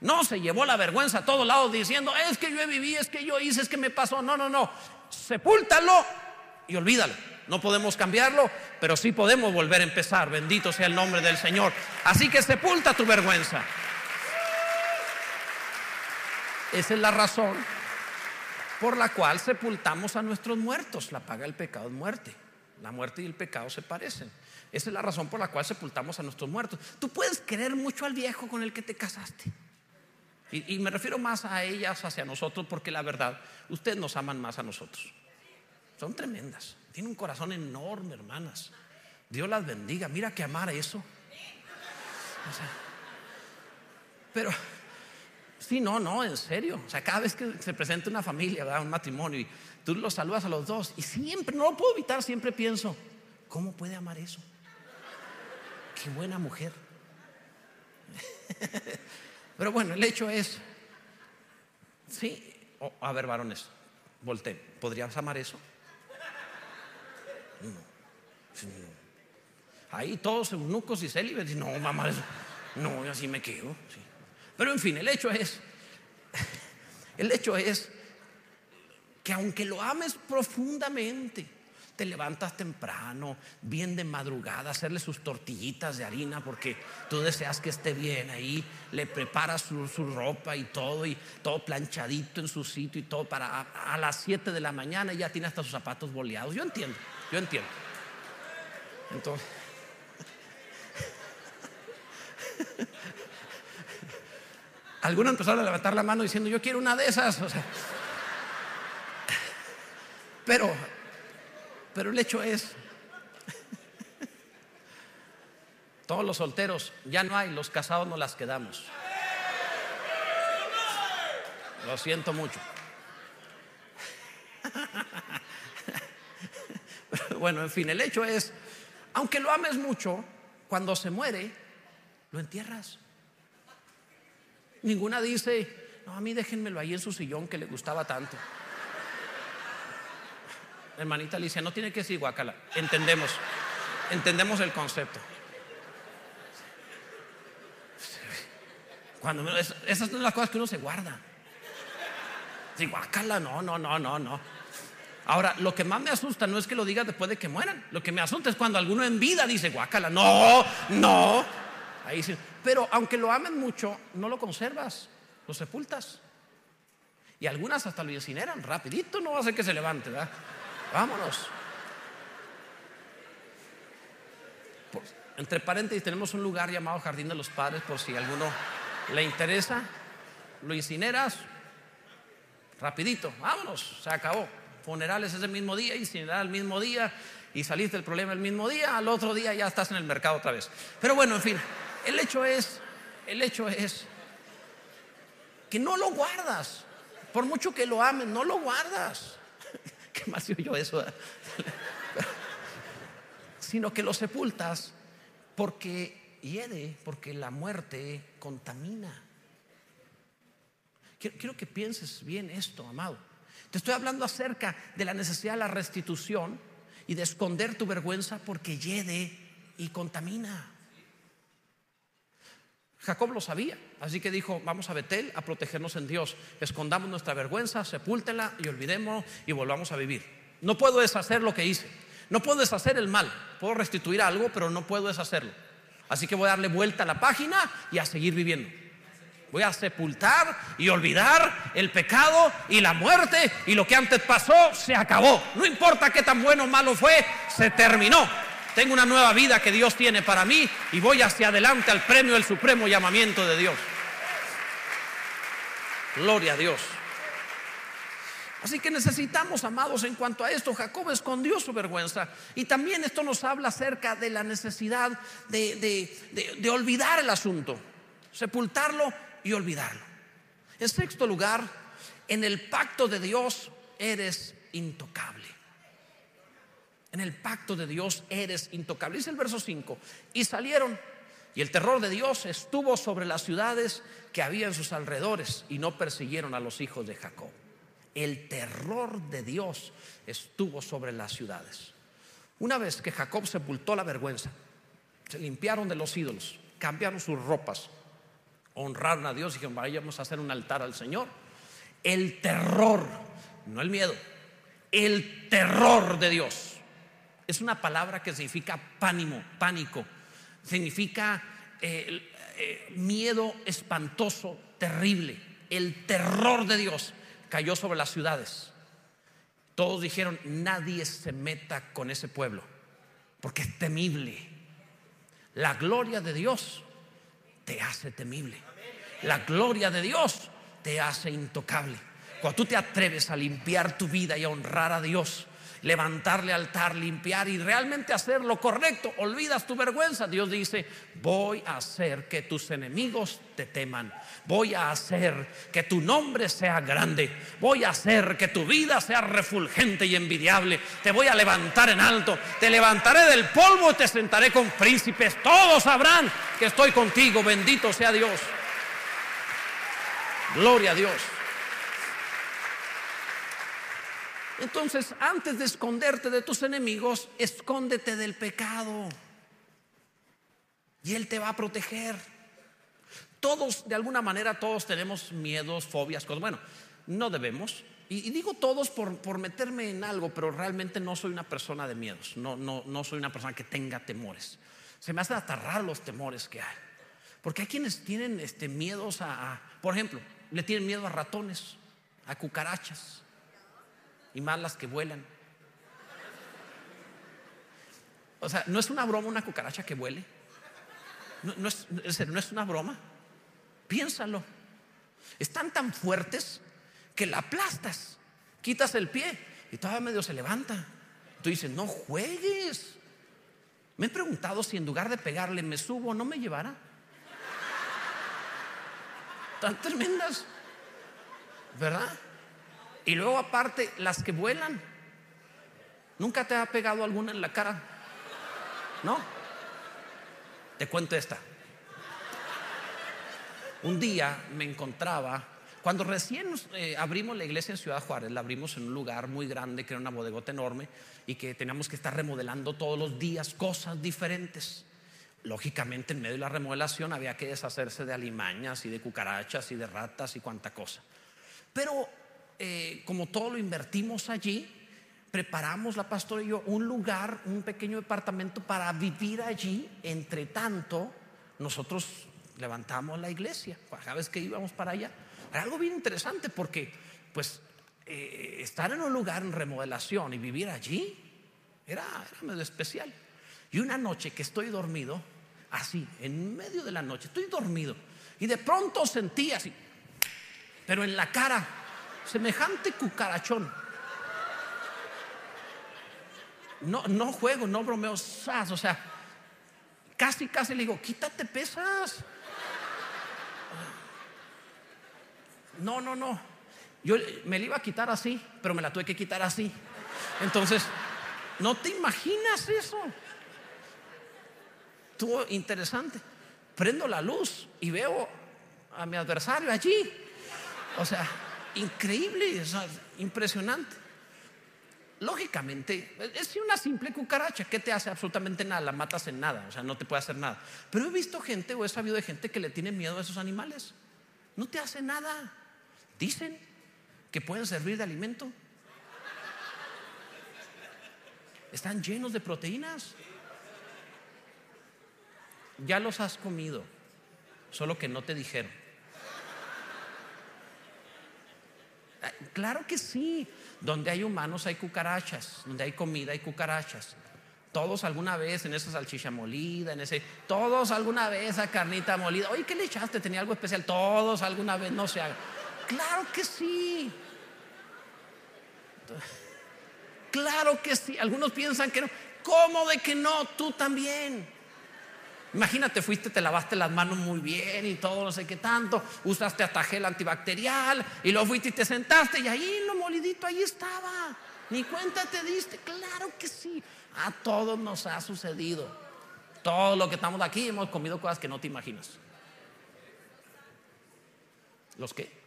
A: No se llevó la vergüenza a todos lados diciendo, es que yo viví, es que yo hice, es que me pasó. No, no, no. Sepúltalo y olvídalo. No podemos cambiarlo, pero sí podemos volver a empezar. Bendito sea el nombre del Señor. Así que sepulta tu vergüenza. Esa es la razón por la cual sepultamos a nuestros muertos. La paga del pecado es muerte. La muerte y el pecado se parecen. Esa es la razón por la cual sepultamos a nuestros muertos. Tú puedes querer mucho al viejo con el que te casaste. Y, me refiero más a ellas hacia nosotros porque la verdad, ustedes nos aman más a nosotros. Son tremendas. Tienen un corazón enorme, hermanas. Dios las bendiga. Mira que amar eso. pero Sí, no, no, en serio. O sea, cada vez que se presenta una familia, un matrimonio, y tú los saludas a los dos, y siempre, no lo puedo evitar, siempre pienso, ¿cómo puede amar eso? Qué buena mujer. <laughs> Pero bueno, el hecho es, sí, a ver, varones, volteen, ¿podrías amar eso? No. Ahí todos eunucos y célibes, no, mamá, no, así me quedo. Sí. Pero en fin, el hecho es, el hecho es que aunque lo ames profundamente, te levantas temprano, bien de madrugada, hacerle sus tortillitas de harina porque tú deseas que esté bien ahí, le preparas su, ropa y todo, y todo planchadito en su sitio y todo para a, a las 7 de la mañana ya tiene hasta sus zapatos boleados. Yo entiendo, yo entiendo. Entonces, Algunos empezaron a levantar la mano diciendo, yo quiero una de esas. pero, pero el hecho es, todos los solteros ya no hay, los casados no las quedamos. Lo siento mucho. <laughs> bueno, en fin, el hecho es, aunque lo ames mucho, cuando se muere, lo entierras. Ninguna dice, no, a mí déjenmelo ahí en su sillón que le gustaba tanto. Hermanita Alicia, no tiene que decir guacala. Entendemos, entendemos el concepto. Cuando esas son las cosas que uno se guarda. Sí, guacala, no, no, no, no, no. Ahora, lo que más me asusta no es que lo diga después de que mueran. Lo que me asusta es cuando alguno en vida dice guacala. No, no. Ahí sí. Pero aunque lo amen mucho, no lo conservas, lo sepultas. Y algunas hasta lo incineran, rapidito, no va a ser que se levante, ¿verdad? Vámonos. entre paréntesis, tenemos un lugar llamado Jardín de los Padres, por si a alguno le interesa. Lo incineras, rapidito, vámonos, se acabó. Funerales ese mismo día, incinerar el mismo día y saliste del problema el mismo día, al otro día ya estás en el mercado otra vez. Pero bueno, en fin, el hecho es, el hecho es que no lo guardas. Por mucho que lo ames, no lo guardas. <laughs> ¿Qué más yo eso? <laughs> Sino que lo sepultas porque hiede, porque la muerte contamina. Quiero, que pienses bien esto, amado. Te estoy hablando acerca de la necesidad de la restitución y de esconder tu vergüenza porque hiede y contamina. Jacob lo sabía, así que dijo, vamos a Betel a protegernos en Dios, escondamos nuestra vergüenza, sepúltela y olvidémonos y volvamos a vivir. No puedo deshacer lo que hice, no puedo deshacer el mal, puedo restituir algo, pero no puedo deshacerlo. Así que voy a darle vuelta a la página y a seguir viviendo. Voy a sepultar y olvidar el pecado y la muerte y lo que antes pasó se acabó. No importa qué tan bueno o malo fue, se terminó. Tengo una nueva vida que Dios tiene para mí y voy hacia adelante al premio del supremo llamamiento de Dios. Gloria a Dios. Así que necesitamos, amados, en cuanto a esto, Jacob escondió su vergüenza. Y también esto nos habla acerca de la necesidad de, olvidar el asunto, sepultarlo y olvidarlo. En sexto lugar, en el pacto de Dios eres intocable. En el pacto de Dios eres intocable. Dice el verso 5. Y salieron y el terror de Dios estuvo sobre las ciudades que había en sus alrededores y no persiguieron a los hijos de Jacob el terror de Dios estuvo sobre las ciudades. Una vez que Jacob sepultó la vergüenza, se limpiaron de los ídolos, cambiaron sus ropas, honraron a Dios y dijeron, vayamos a hacer un altar al Señor. El terror, no el miedo, el terror de Dios. Es una palabra que significa pánimo, pánico, significa eh, eh, miedo espantoso, terrible, el terror de Dios cayó sobre las ciudades. Todos dijeron, nadie se meta con ese pueblo, porque es temible. La gloria de Dios te hace temible. La gloria de Dios te hace intocable. Cuando tú te atreves a limpiar tu vida y a honrar a Dios, levantarle altar, limpiar y realmente hacer lo correcto, olvidas tu vergüenza. Dios dice, voy a hacer que tus enemigos te teman. Voy a hacer que tu nombre sea grande. Voy a hacer que tu vida sea refulgente y envidiable. Te voy a levantar en alto. Te levantaré del polvo y te sentaré con príncipes. Todos sabrán que estoy contigo. Bendito sea Dios. Gloria a Dios. Entonces, antes de esconderte de tus enemigos, escóndete del pecado. Y Él te va a proteger. Todos, de alguna manera, todos tenemos miedos, fobias, cosas. Bueno, no debemos. Y, digo todos por, meterme en algo, pero realmente no soy una persona de miedos. No, no, no soy una persona que tenga temores. Se me hace atarrar los temores que hay. Porque hay quienes tienen este, miedos a, por ejemplo, le tienen miedo a ratones, a cucarachas, y más las que vuelan. O sea, no es una broma una cucaracha que vuele. No, es, no es una broma. Piénsalo. Están tan fuertes que la aplastas, quitas el pie y todavía medio se levanta. Tú dices, no juegues. Me he preguntado si en lugar de pegarle me subo, no me llevará. Tan tremendas, ¿verdad? Y luego aparte, las que vuelan. ¿Nunca te ha pegado alguna en la cara? ¿No? Te cuento esta. Un día me encontraba, cuando recién eh, abrimos la iglesia en Ciudad Juárez, la abrimos en un lugar muy grande, que era una bodegota enorme, y que teníamos que estar remodelando todos los días cosas diferentes. Lógicamente, en medio de la remodelación había que deshacerse de alimañas y de cucarachas y de ratas y cuanta cosa. Pero eh, como todo lo invertimos allí, preparamos la pastora y yo un lugar, un pequeño departamento para vivir allí. Entre tanto, nosotros levantamos la iglesia cada vez que íbamos para allá. Era algo bien interesante porque, pues, eh, estar en un lugar en remodelación y vivir allí era, era medio especial. Y una noche que estoy dormido, así, en medio de la noche, estoy dormido, y de pronto sentí así, pero en la cara, semejante cucarachón. No, no juego, no bromeo, o sea, casi, casi le digo, quítate pesas. No, no, no. Yo me la iba a quitar así, pero me la tuve que quitar así. Entonces, no te imaginas eso. Estuvo interesante. Prendo la luz y veo a mi adversario allí. O sea, increíble, impresionante. Lógicamente, es una simple cucaracha. ¿Qué te hace? Absolutamente nada. La matas en nada. O sea, no te puede hacer nada. Pero he visto gente o he sabido de gente que le tiene miedo a esos animales. No te hace nada. Dicen que pueden servir de alimento. Están llenos de proteínas. Ya los has comido, solo que no te dijeron. Claro que sí. Donde hay humanos hay cucarachas. Donde hay comida hay cucarachas. Todos alguna vez en esa salchicha molida, en ese. Todos alguna vez esa carnita molida. Oye, ¿qué le echaste? ¿Tenía algo especial? Todos alguna vez, no sé. Claro que sí. Claro que sí. Algunos piensan que no. ¿Cómo de que no? Tú también. Imagínate, fuiste, te lavaste las manos muy bien y todo, no sé qué tanto, usaste hasta gel antibacterial y luego fuiste y te sentaste y ahí lo molidito, ahí estaba. Ni cuenta te diste, claro que sí. A todos nos ha sucedido. Todo lo que estamos aquí hemos comido cosas que no te imaginas. ¿Los qué?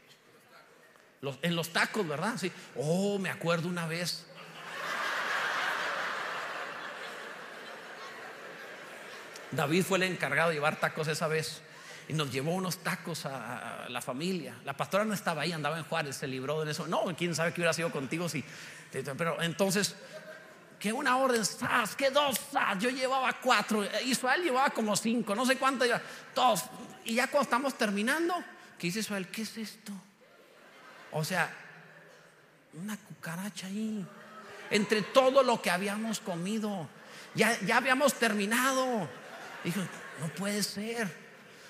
A: en los tacos, ¿verdad? Sí. Oh, me acuerdo una vez. David fue el encargado de llevar tacos esa vez y nos llevó unos tacos a, la familia. La pastora no estaba ahí, andaba en Juárez, se libró de eso. No, quién sabe qué hubiera sido contigo si. Pero entonces, que una orden, ¡zas! que dos, yo llevaba cuatro, Israel llevaba como cinco, no sé cuánto, todos. Y ya cuando estamos terminando, ¿qué dice Israel? ¿Qué es esto? O sea, una cucaracha ahí. Entre todo lo que habíamos comido. Ya, ya habíamos terminado. Dijo, no puede ser.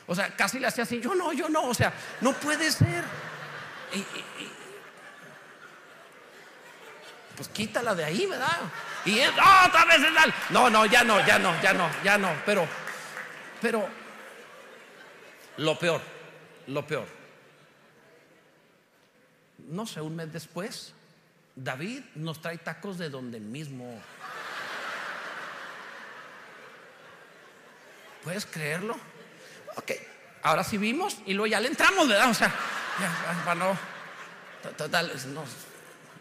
A: O sea, casi le hacía así, yo no, yo no. O sea, no puede ser. pues quítala de ahí, ¿verdad? Y es, otra vez es No, no, ya no, ya no, ya no, ya no. Pero, pero, lo peor, lo peor no sé, un mes después, David nos trae tacos de donde mismo. ¿Puedes creerlo? Ok, ahora sí vimos y luego ya le entramos, ¿verdad? O sea, ya, no, total, no.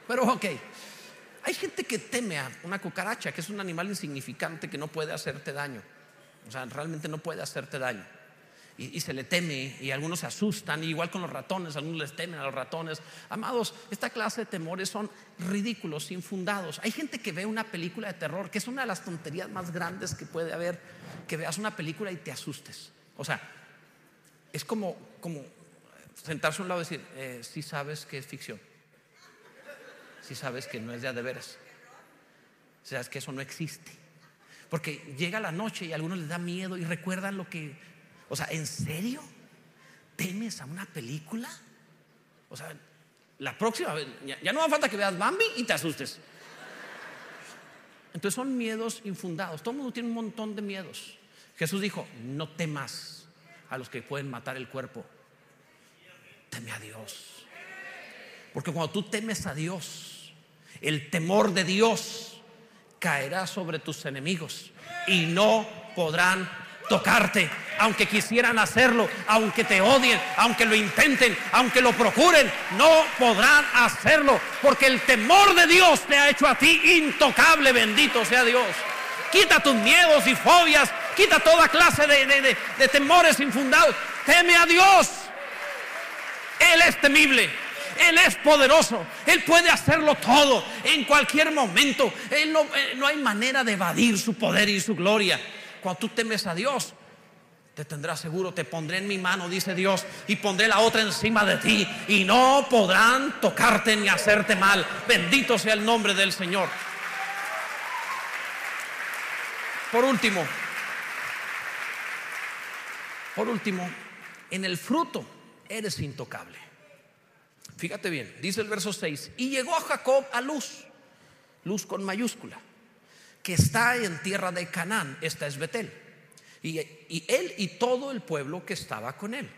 A: Pero ok, hay gente que teme a una cucaracha, que es un animal insignificante que no puede hacerte daño. O sea, realmente no puede hacerte daño y, se le teme y algunos se asustan, igual con los ratones, algunos les temen a los ratones. Amados, esta clase de temores son ridículos, infundados. Hay gente que ve una película de terror, que es una de las tonterías más grandes que puede haber, que veas una película y te asustes. O sea, es como, como sentarse a un lado y decir, eh, si sabes que es ficción, si sabes que no es de a de veras, sabes que eso no existe. Porque llega la noche y a algunos les da miedo y recuerdan lo que o sea, ¿en serio? ¿Temes a una película? O sea, la próxima vez, ya, no va falta que veas Bambi y te asustes. Entonces son miedos infundados. Todo el mundo tiene un montón de miedos. Jesús dijo, no temas a los que pueden matar el cuerpo. Teme a Dios. Porque cuando tú temes a Dios, el temor de Dios caerá sobre tus enemigos y no podrán tocarte, aunque quisieran hacerlo, aunque te odien, aunque lo intenten, aunque lo procuren, no podrán hacerlo, porque el temor de Dios te ha hecho a ti intocable, bendito sea Dios. Quita tus miedos y fobias, quita toda clase de, de temores infundados, teme a Dios. Él es temible. Él es poderoso. Él puede hacerlo todo en cualquier momento. Él no, eh, no hay manera de evadir su poder y su gloria. Cuando tú temes a Dios, te tendrá seguro, te pondré en mi mano, dice Dios, y pondré la otra encima de ti, y no podrán tocarte ni hacerte mal. Bendito sea el nombre del Señor. Por último, por último, en el fruto eres intocable. Fíjate bien, dice el verso 6, y llegó a Jacob a luz, luz con mayúscula, que está en tierra de Canaán, esta es Betel, y, él y todo el pueblo que estaba con él.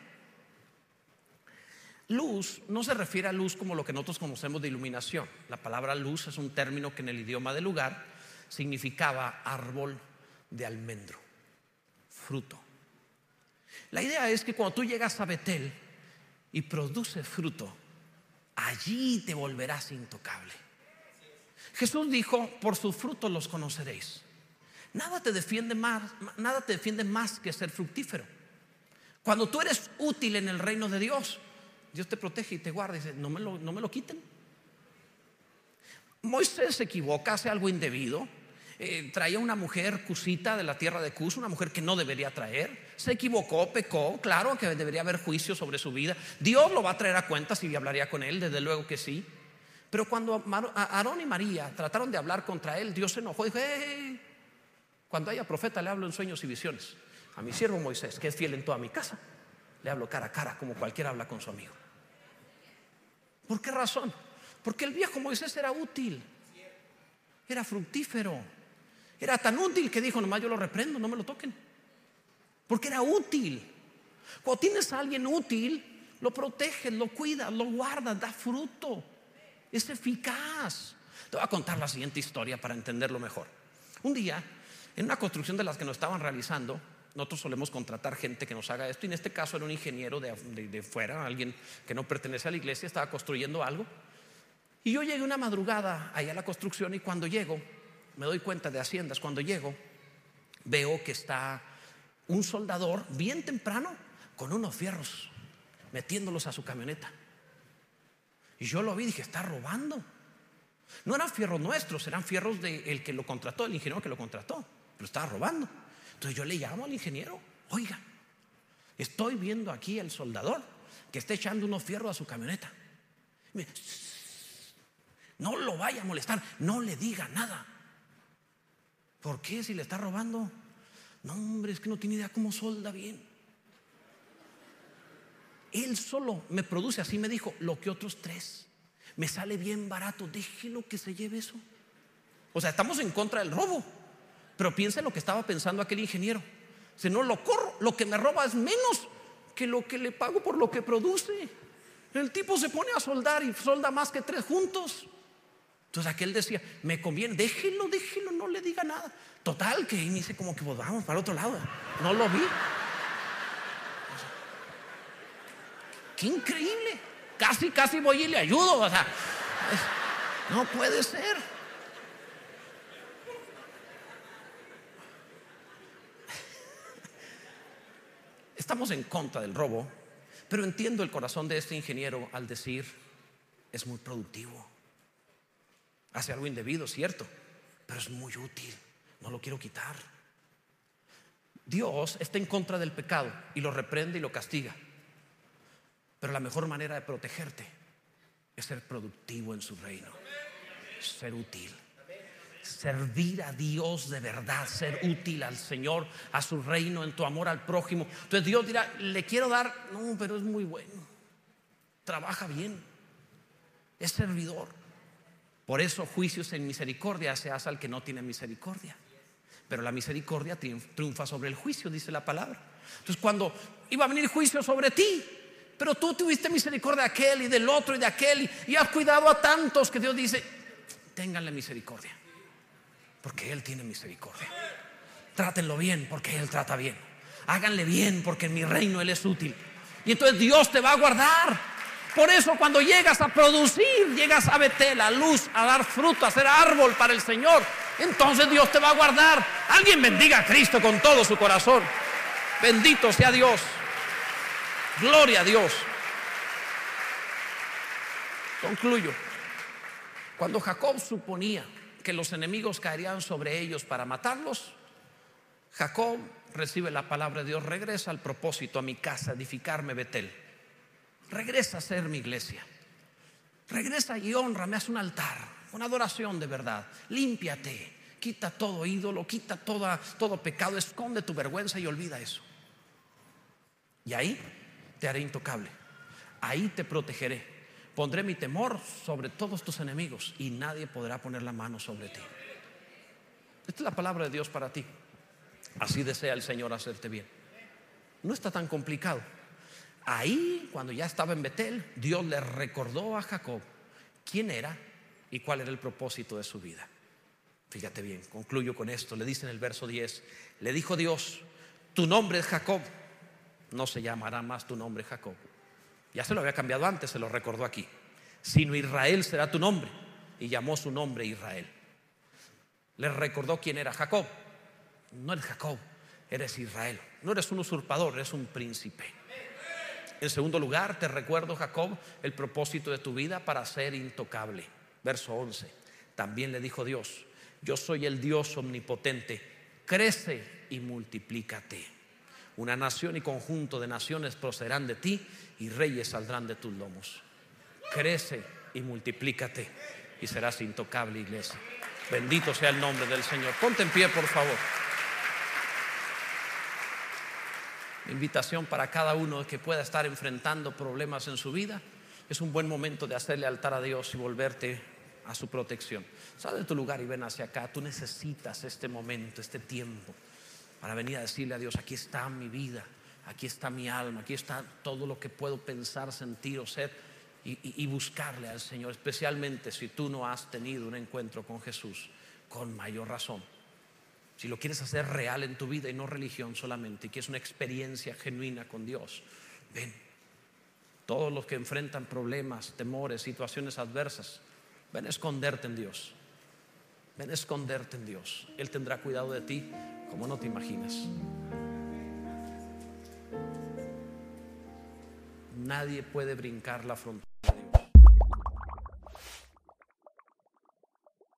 A: Luz no se refiere a luz como lo que nosotros conocemos de iluminación. La palabra luz es un término que en el idioma del lugar significaba árbol de almendro, fruto. La idea es que cuando tú llegas a Betel y produces fruto, allí te volverás intocable. Jesús dijo, por sus frutos los conoceréis. Nada te defiende más, nada te defiende más que ser fructífero. Cuando tú eres útil en el reino de Dios, Dios te protege y te guarda y dice, no me lo, no me lo quiten. Moisés se equivoca, hace algo indebido. Eh, traía una mujer cusita de la tierra de Cus, una mujer que no debería traer. Se equivocó, pecó, claro que debería haber juicio sobre su vida. Dios lo va a traer a cuenta si hablaría con él, desde luego que sí. Pero cuando Aarón y María trataron de hablar contra él, Dios se enojó y dijo, cuando haya profeta le hablo en sueños y visiones. A mi siervo Moisés, que es fiel en toda mi casa, le hablo cara a cara como cualquiera habla con su amigo. ¿Por qué razón? Porque el viejo Moisés era útil, era fructífero, era tan útil que dijo, nomás yo lo reprendo, no me lo toquen. Porque era útil. Cuando tienes a alguien útil, lo proteges, lo cuidas, lo guardas, da fruto. Es eficaz. Te voy a contar la siguiente historia para entenderlo mejor. Un día, en una construcción de las que nos estaban realizando, nosotros solemos contratar gente que nos haga esto, y en este caso era un ingeniero de, fuera, alguien que no pertenece a la iglesia, estaba construyendo algo. Y yo llegué una madrugada allá a la construcción y cuando llego, me doy cuenta de Haciendas, cuando llego, veo que está un soldador bien temprano con unos fierros, metiéndolos a su camioneta. Y yo lo vi y dije, está robando. No eran fierros nuestros, eran fierros del que lo contrató, el ingeniero que lo contrató, pero estaba robando. Entonces yo le llamo al ingeniero, oiga, estoy viendo aquí al soldador que está echando unos fierros a su camioneta. no lo vaya a molestar, no le diga nada. ¿Por qué si le está robando? No, hombre, es que no tiene idea cómo solda bien. Él solo me produce, así me dijo, lo que otros tres. Me sale bien barato, déjelo que se lleve eso. O sea, estamos en contra del robo. Pero piensa en lo que estaba pensando aquel ingeniero. Si no lo corro, lo que me roba es menos que lo que le pago por lo que produce. El tipo se pone a soldar y solda más que tres juntos. Entonces aquel decía, me conviene, déjelo, déjelo, no le diga nada. Total, que dice como que pues, vamos para otro lado. No lo vi. Qué increíble. Casi, casi voy y le ayudo. O sea, no puede ser. Estamos en contra del robo, pero entiendo el corazón de este ingeniero al decir, es muy productivo. Hace algo indebido, cierto, pero es muy útil. No lo quiero quitar. Dios está en contra del pecado y lo reprende y lo castiga. Pero la mejor manera de protegerte es ser productivo en su reino, ser útil, servir a Dios de verdad, ser útil al Señor, a su reino, en tu amor al prójimo. Entonces Dios dirá, le quiero dar, no, pero es muy bueno, trabaja bien, es servidor. Por eso juicios en misericordia se hace al que no tiene misericordia. Pero la misericordia triunfa sobre el juicio, dice la palabra. Entonces cuando iba a venir juicio sobre ti, pero tú tuviste misericordia de aquel y del otro y de aquel y, has cuidado a tantos que Dios dice, ténganle misericordia, porque Él tiene misericordia. Trátenlo bien, porque Él trata bien. Háganle bien, porque en mi reino Él es útil. Y entonces Dios te va a guardar. Por eso cuando llegas a producir, llegas a Betel, a luz, a dar fruto, a ser árbol para el Señor, entonces Dios te va a guardar. Alguien bendiga a Cristo con todo su corazón. Bendito sea Dios. Gloria a Dios. Concluyo. Cuando Jacob suponía que los enemigos caerían sobre ellos para matarlos, Jacob recibe la palabra de Dios, regresa al propósito, a mi casa, edificarme Betel. Regresa a ser mi iglesia. Regresa y honra, me hace un altar, una adoración de verdad. Límpiate, quita todo ídolo, quita todo pecado, esconde tu vergüenza y olvida eso. Y ahí te haré intocable. Ahí te protegeré. Pondré mi temor sobre todos tus enemigos y nadie podrá poner la mano sobre ti. Esta es la palabra de Dios para ti. Así desea el Señor hacerte bien. No está tan complicado. Ahí, cuando ya estaba en Betel, Dios le recordó a Jacob quién era y cuál era el propósito de su vida. Fíjate bien, concluyo con esto. Le dice en el verso 10, le dijo Dios, tu nombre es Jacob, no se llamará más tu nombre Jacob. Ya se lo había cambiado antes, se lo recordó aquí. Sino Israel será tu nombre. Y llamó su nombre Israel. Le recordó quién era Jacob. No eres Jacob, eres Israel. No eres un usurpador, eres un príncipe. En segundo lugar, te recuerdo, Jacob, el propósito de tu vida para ser intocable. Verso 11. También le dijo Dios, yo soy el Dios omnipotente, crece y multiplícate. Una nación y conjunto de naciones procederán de ti y reyes saldrán de tus lomos. Crece y multiplícate y serás intocable, iglesia. Bendito sea el nombre del Señor. Ponte en pie, por favor. Invitación para cada uno que pueda estar enfrentando problemas en su vida. Es un buen momento de hacerle altar a Dios y volverte a su protección. Sal de tu lugar y ven hacia acá. Tú necesitas este momento, este tiempo, para venir a decirle a Dios, aquí está mi vida, aquí está mi alma, aquí está todo lo que puedo pensar, sentir o ser y, buscarle al Señor, especialmente si tú no has tenido un encuentro con Jesús, con mayor razón. Si lo quieres hacer real en tu vida y no religión solamente, y que es una experiencia genuina con Dios, ven. Todos los que enfrentan problemas, temores, situaciones adversas, ven a esconderte en Dios. Ven a esconderte en Dios. Él tendrá cuidado de ti como no te imaginas. Nadie puede brincar la frontera.